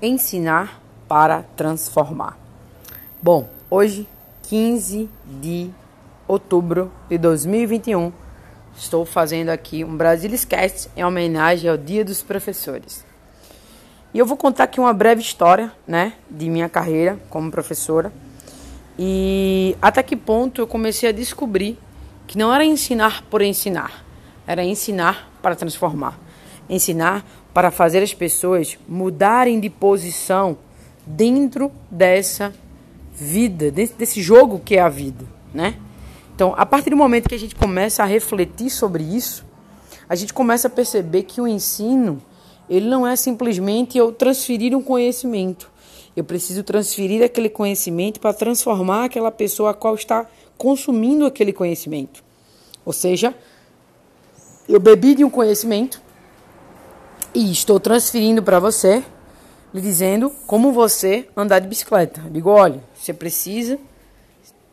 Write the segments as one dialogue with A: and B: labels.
A: ensinar para transformar. Bom, hoje, 15 de outubro de 2021, estou fazendo aqui um Brasiliscast em homenagem ao Dia dos Professores. E eu vou contar aqui uma breve história, né, de minha carreira como professora e até que ponto eu comecei a descobrir que não era ensinar por ensinar, era ensinar para transformar, ensinar para fazer as pessoas mudarem de posição dentro dessa vida, dentro desse jogo que é a vida, né? Então, a partir do momento que a gente começa a refletir sobre isso, a gente começa a perceber que o ensino, ele não é simplesmente eu transferir um conhecimento. Eu preciso transferir aquele conhecimento para transformar aquela pessoa a qual está consumindo aquele conhecimento. Ou seja, eu bebi de um conhecimento, e estou transferindo para você, lhe dizendo como você andar de bicicleta. Eu digo, olha, você precisa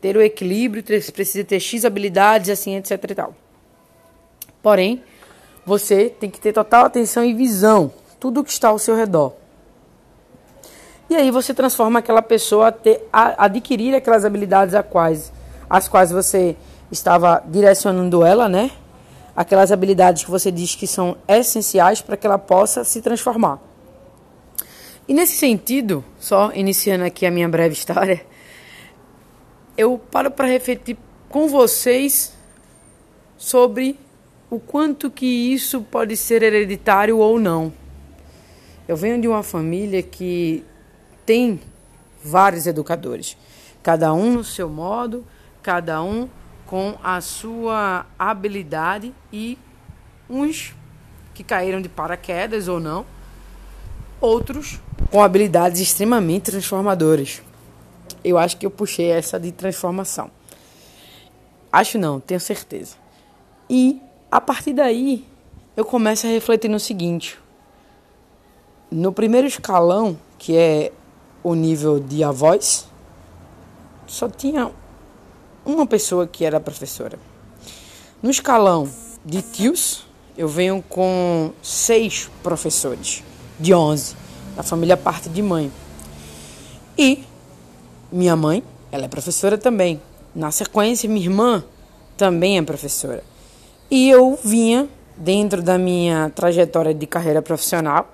A: ter o equilíbrio, precisa ter X habilidades, assim, etc e tal. Porém, você tem que ter total atenção e visão, tudo que está ao seu redor. E aí você transforma aquela pessoa a, ter, a adquirir aquelas habilidades a quais, as quais você estava direcionando ela, né? Aquelas habilidades que você diz que são essenciais para que ela possa se transformar. E nesse sentido, só iniciando aqui a minha breve história, eu paro para refletir com vocês sobre o quanto que isso pode ser hereditário ou não. Eu venho de uma família que tem vários educadores, cada um no seu modo, cada um com a sua habilidade e uns que caíram de paraquedas ou não, outros com habilidades extremamente transformadoras. Eu acho que eu puxei essa de transformação. Acho não, tenho certeza. E a partir daí eu começo a refletir no seguinte: no primeiro escalão, que é o nível de avós, só tinha uma pessoa que era professora. No escalão de tios, eu venho com seis professores, de onze, da família parte de mãe. E minha mãe, ela é professora também. Na sequência, minha irmã também é professora. E eu vinha, dentro da minha trajetória de carreira profissional,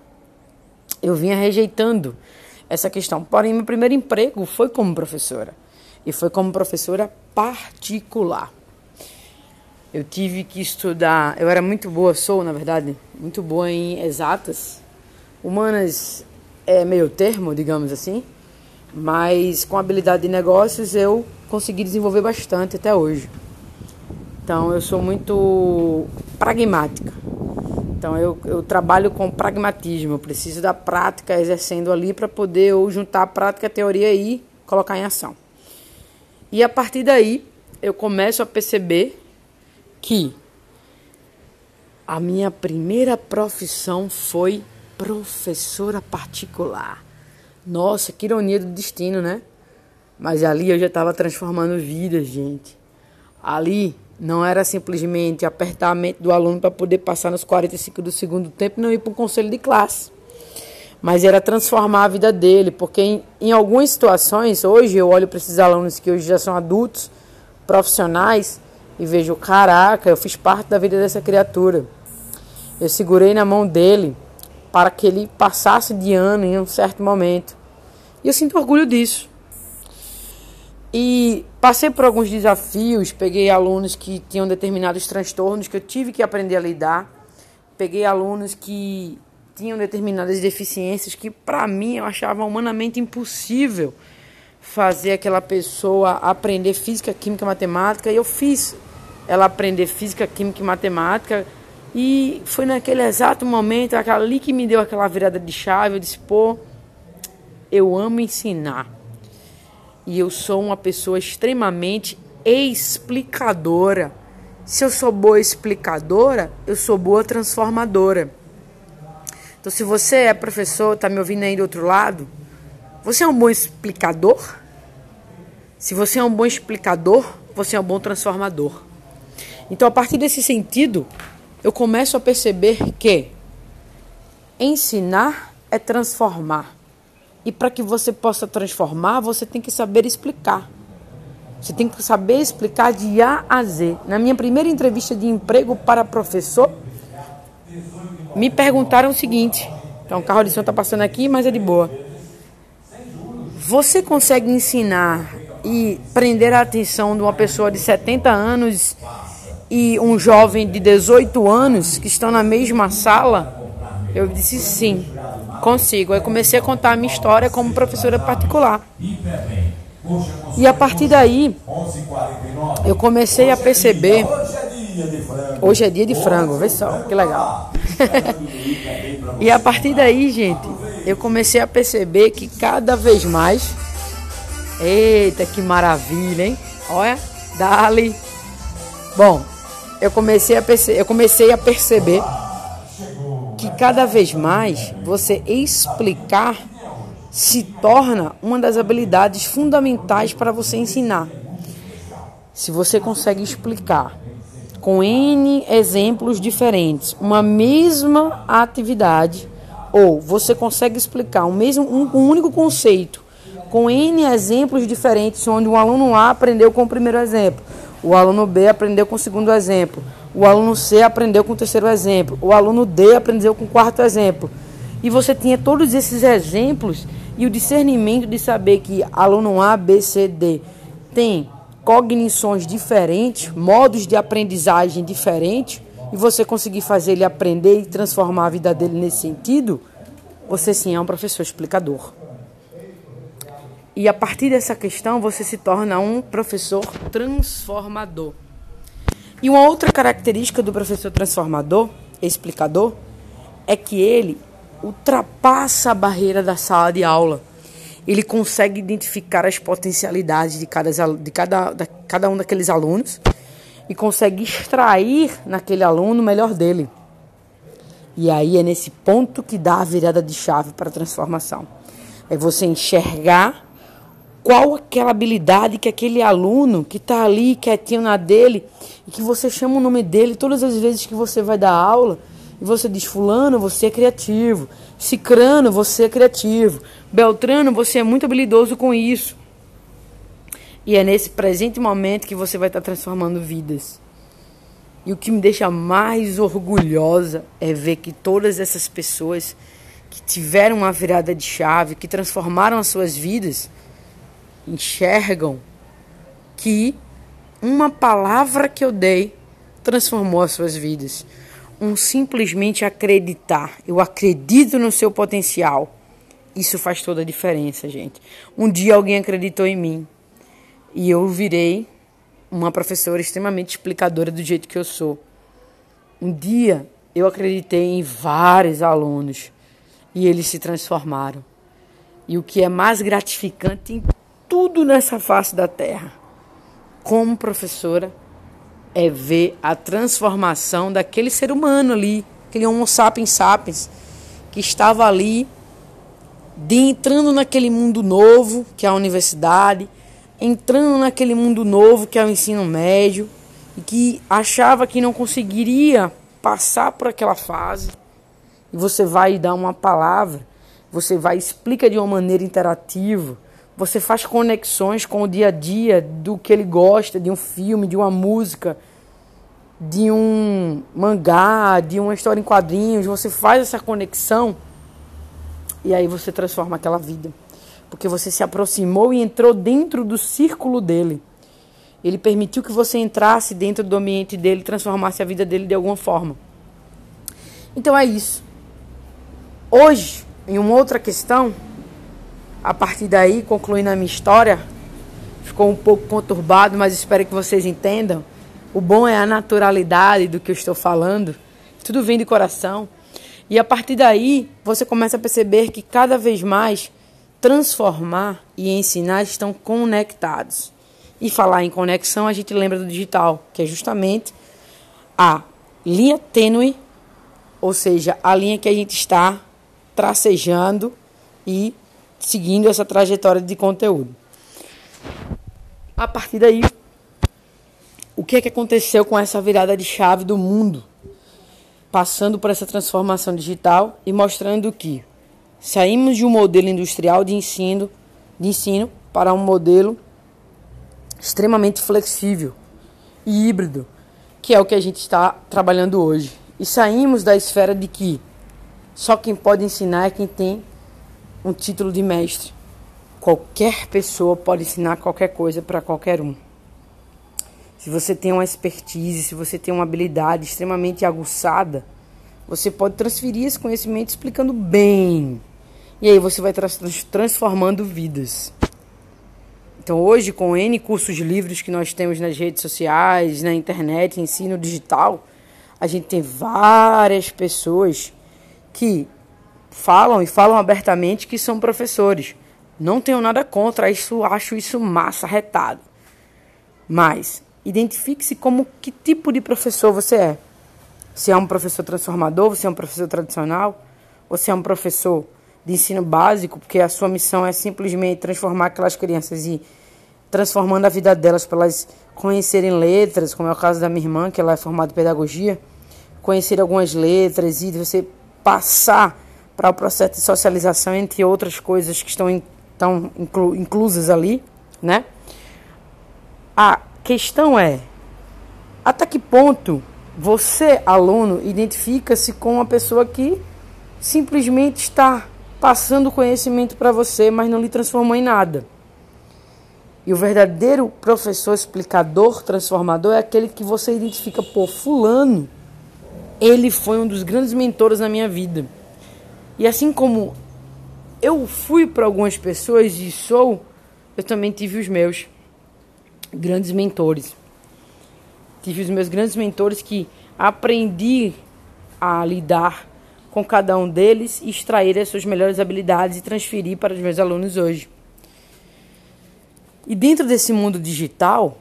A: eu vinha rejeitando essa questão. Porém, meu primeiro emprego foi como professora e foi como professora particular. Eu tive que estudar, eu era muito boa, sou na verdade, muito boa em exatas. Humanas é meio termo, digamos assim, mas com habilidade de negócios eu consegui desenvolver bastante até hoje. Então eu sou muito pragmática. Então eu, eu trabalho com pragmatismo, eu preciso da prática exercendo ali para poder ou juntar a prática, a teoria e colocar em ação. E a partir daí, eu começo a perceber que a minha primeira profissão foi professora particular. Nossa, que ironia do destino, né? Mas ali eu já estava transformando vidas, gente. Ali não era simplesmente apertar a mente do aluno para poder passar nos 45 do segundo tempo e não ir para um conselho de classe mas era transformar a vida dele, porque em, em algumas situações, hoje eu olho para esses alunos que hoje já são adultos, profissionais, e vejo, caraca, eu fiz parte da vida dessa criatura. Eu segurei na mão dele para que ele passasse de ano em um certo momento. E eu sinto orgulho disso. E passei por alguns desafios, peguei alunos que tinham determinados transtornos que eu tive que aprender a lidar. Peguei alunos que tinham determinadas deficiências que, para mim, eu achava humanamente impossível fazer aquela pessoa aprender física, química, matemática. E eu fiz ela aprender física, química e matemática. E foi naquele exato momento, ali que me deu aquela virada de chave. Eu disse: pô, eu amo ensinar. E eu sou uma pessoa extremamente explicadora. Se eu sou boa explicadora, eu sou boa transformadora. Então, se você é professor, está me ouvindo aí do outro lado, você é um bom explicador? Se você é um bom explicador, você é um bom transformador. Então, a partir desse sentido, eu começo a perceber que ensinar é transformar. E para que você possa transformar, você tem que saber explicar. Você tem que saber explicar de A a Z. Na minha primeira entrevista de emprego para professor, me perguntaram o seguinte: então o carro de som está passando aqui, mas é de boa. Você consegue ensinar e prender a atenção de uma pessoa de 70 anos e um jovem de 18 anos que estão na mesma sala? Eu disse sim, consigo. Aí comecei a contar a minha história como professora particular. E a partir daí, eu comecei a perceber. Hoje é dia de frango, vê só, que legal. E a partir daí, gente, eu comecei a perceber que cada vez mais. Eita, que maravilha, hein? Olha, dali. Bom, eu comecei a perceber, eu comecei a perceber que cada vez mais você explicar se torna uma das habilidades fundamentais para você ensinar. Se você consegue explicar com N exemplos diferentes uma mesma atividade, ou você consegue explicar um, mesmo, um, único conceito com N exemplos diferentes, onde o aluno A aprendeu com o primeiro exemplo, o aluno B aprendeu com o segundo exemplo, o aluno C aprendeu com o terceiro exemplo. O aluno D aprendeu com o quarto exemplo. E você tinha todos esses exemplos e o discernimento de saber que aluno A, B, C, D tem cognições diferentes, modos de aprendizagem diferentes, e você conseguir fazer ele aprender e transformar a vida dele nesse sentido, você sim é um professor explicador. E a partir dessa questão, você se torna um professor transformador. E uma outra característica do professor transformador, explicador, é que ele ultrapassa a barreira da sala de aula. Ele consegue identificar as potencialidades de cada, de cada, de cada um daqueles alunos e consegue extrair naquele aluno o melhor dele. E aí é nesse ponto que dá a virada de chave para a transformação. É você enxergar qual aquela habilidade que aquele aluno que está ali quietinho na dele e que você chama o nome dele todas as vezes que você vai dar aula e você diz fulano você é criativo, cicrano você é criativo, beltrano você é muito habilidoso com isso e é nesse presente momento que você vai estar transformando vidas. E o que me deixa mais orgulhosa é ver que todas essas pessoas que tiveram uma virada de chave, que transformaram as suas vidas, enxergam que uma palavra que eu dei transformou as suas vidas. Um simplesmente acreditar. Eu acredito no seu potencial. Isso faz toda a diferença, gente. Um dia alguém acreditou em mim e eu virei uma professora extremamente explicadora do jeito que eu sou. Um dia eu acreditei em vários alunos e eles se transformaram. E o que é mais gratificante tudo nessa face da terra. Como professora, é ver a transformação daquele ser humano ali, aquele Homo sapiens sapiens, que estava ali, de entrando naquele mundo novo, que é a universidade, entrando naquele mundo novo, que é o ensino médio, e que achava que não conseguiria passar por aquela fase. E você vai dar uma palavra, você vai explica de uma maneira interativa você faz conexões com o dia a dia do que ele gosta, de um filme, de uma música, de um mangá, de uma história em quadrinhos. Você faz essa conexão e aí você transforma aquela vida. Porque você se aproximou e entrou dentro do círculo dele. Ele permitiu que você entrasse dentro do ambiente dele transformasse a vida dele de alguma forma. Então é isso. Hoje, em uma outra questão, a partir daí, concluindo a minha história, ficou um pouco conturbado, mas espero que vocês entendam. O bom é a naturalidade do que eu estou falando. Tudo vem de coração. E a partir daí, você começa a perceber que cada vez mais transformar e ensinar estão conectados. E falar em conexão, a gente lembra do digital, que é justamente a linha tênue, ou seja, a linha que a gente está tracejando e seguindo essa trajetória de conteúdo. A partir daí, o que é que aconteceu com essa virada de chave do mundo? Passando por essa transformação digital e mostrando que Saímos de um modelo industrial de ensino, de ensino para um modelo extremamente flexível e híbrido, que é o que a gente está trabalhando hoje. E saímos da esfera de que só quem pode ensinar é quem tem um título de mestre. Qualquer pessoa pode ensinar qualquer coisa para qualquer um. Se você tem uma expertise, se você tem uma habilidade extremamente aguçada, você pode transferir esse conhecimento explicando bem. E aí você vai transformando vidas. Então hoje, com N cursos livres que nós temos nas redes sociais, na internet, ensino digital, a gente tem várias pessoas que falam e falam abertamente que são professores. Não tenho nada contra isso, acho isso massa, retado. Mas identifique-se como que tipo de professor você é. Se é um professor transformador, você é um professor tradicional, se é um professor de ensino básico, porque a sua missão é simplesmente transformar aquelas crianças e transformando a vida delas para elas conhecerem letras, como é o caso da minha irmã, que ela é formada em pedagogia, conhecer algumas letras e você passar para o processo de socialização, entre outras coisas que estão, estão inclu, inclusas ali, né? A questão é até que ponto você, aluno, identifica-se com uma pessoa que simplesmente está passando conhecimento para você, mas não lhe transformou em nada. E o verdadeiro professor explicador, transformador, é aquele que você identifica, por fulano, ele foi um dos grandes mentores na minha vida. E assim como eu fui para algumas pessoas e sou, eu também tive os meus grandes mentores. Tive os meus grandes mentores que aprendi a lidar com cada um deles, extrair as suas melhores habilidades e transferir para os meus alunos hoje. E dentro desse mundo digital,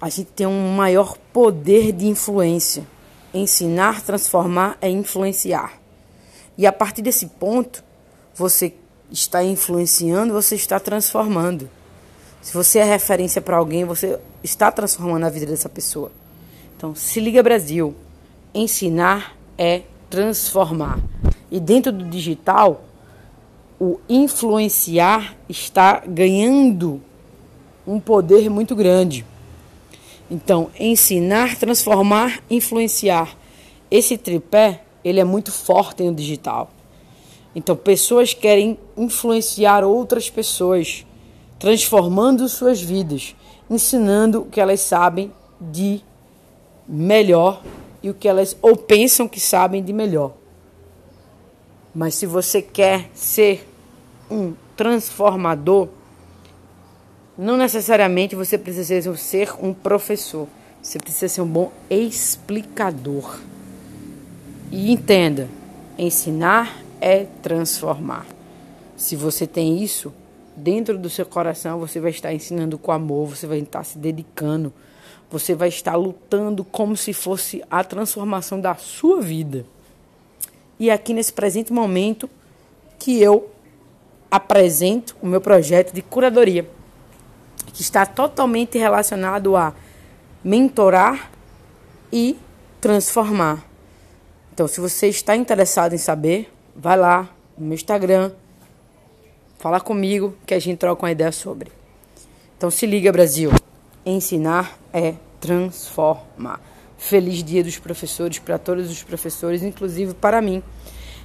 A: a gente tem um maior poder de influência. Ensinar, transformar é influenciar. E a partir desse ponto, você está influenciando, você está transformando. Se você é referência para alguém, você está transformando a vida dessa pessoa. Então, se liga Brasil. Ensinar é transformar. E dentro do digital, o influenciar está ganhando um poder muito grande. Então, ensinar, transformar, influenciar. Esse tripé, ele é muito forte no digital. Então, pessoas querem influenciar outras pessoas, transformando suas vidas, ensinando o que elas sabem de melhor e o que elas ou pensam que sabem de melhor. Mas se você quer ser um transformador, não necessariamente você precisa ser um professor. Você precisa ser um bom explicador. E entenda, ensinar é transformar. Se você tem isso dentro do seu coração, você vai estar ensinando com amor, você vai estar se dedicando, você vai estar lutando como se fosse a transformação da sua vida. E aqui nesse presente momento que eu apresento o meu projeto de curadoria que está totalmente relacionado a mentorar e transformar. Então, se você está interessado em saber, vai lá no meu Instagram, fala comigo que a gente troca uma ideia sobre. Então, se liga, Brasil. Ensinar é transformar. Feliz Dia dos Professores para todos os professores, inclusive para mim,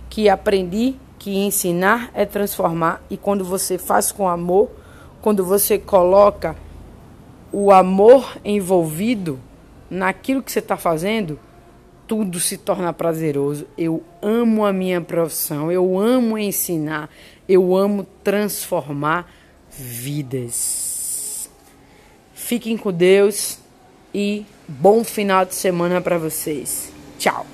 A: que aprendi que ensinar é transformar e quando você faz com amor, quando você coloca o amor envolvido naquilo que você está fazendo, tudo se torna prazeroso. Eu amo a minha profissão, eu amo ensinar, eu amo transformar vidas. Fiquem com Deus e bom final de semana para vocês. Tchau.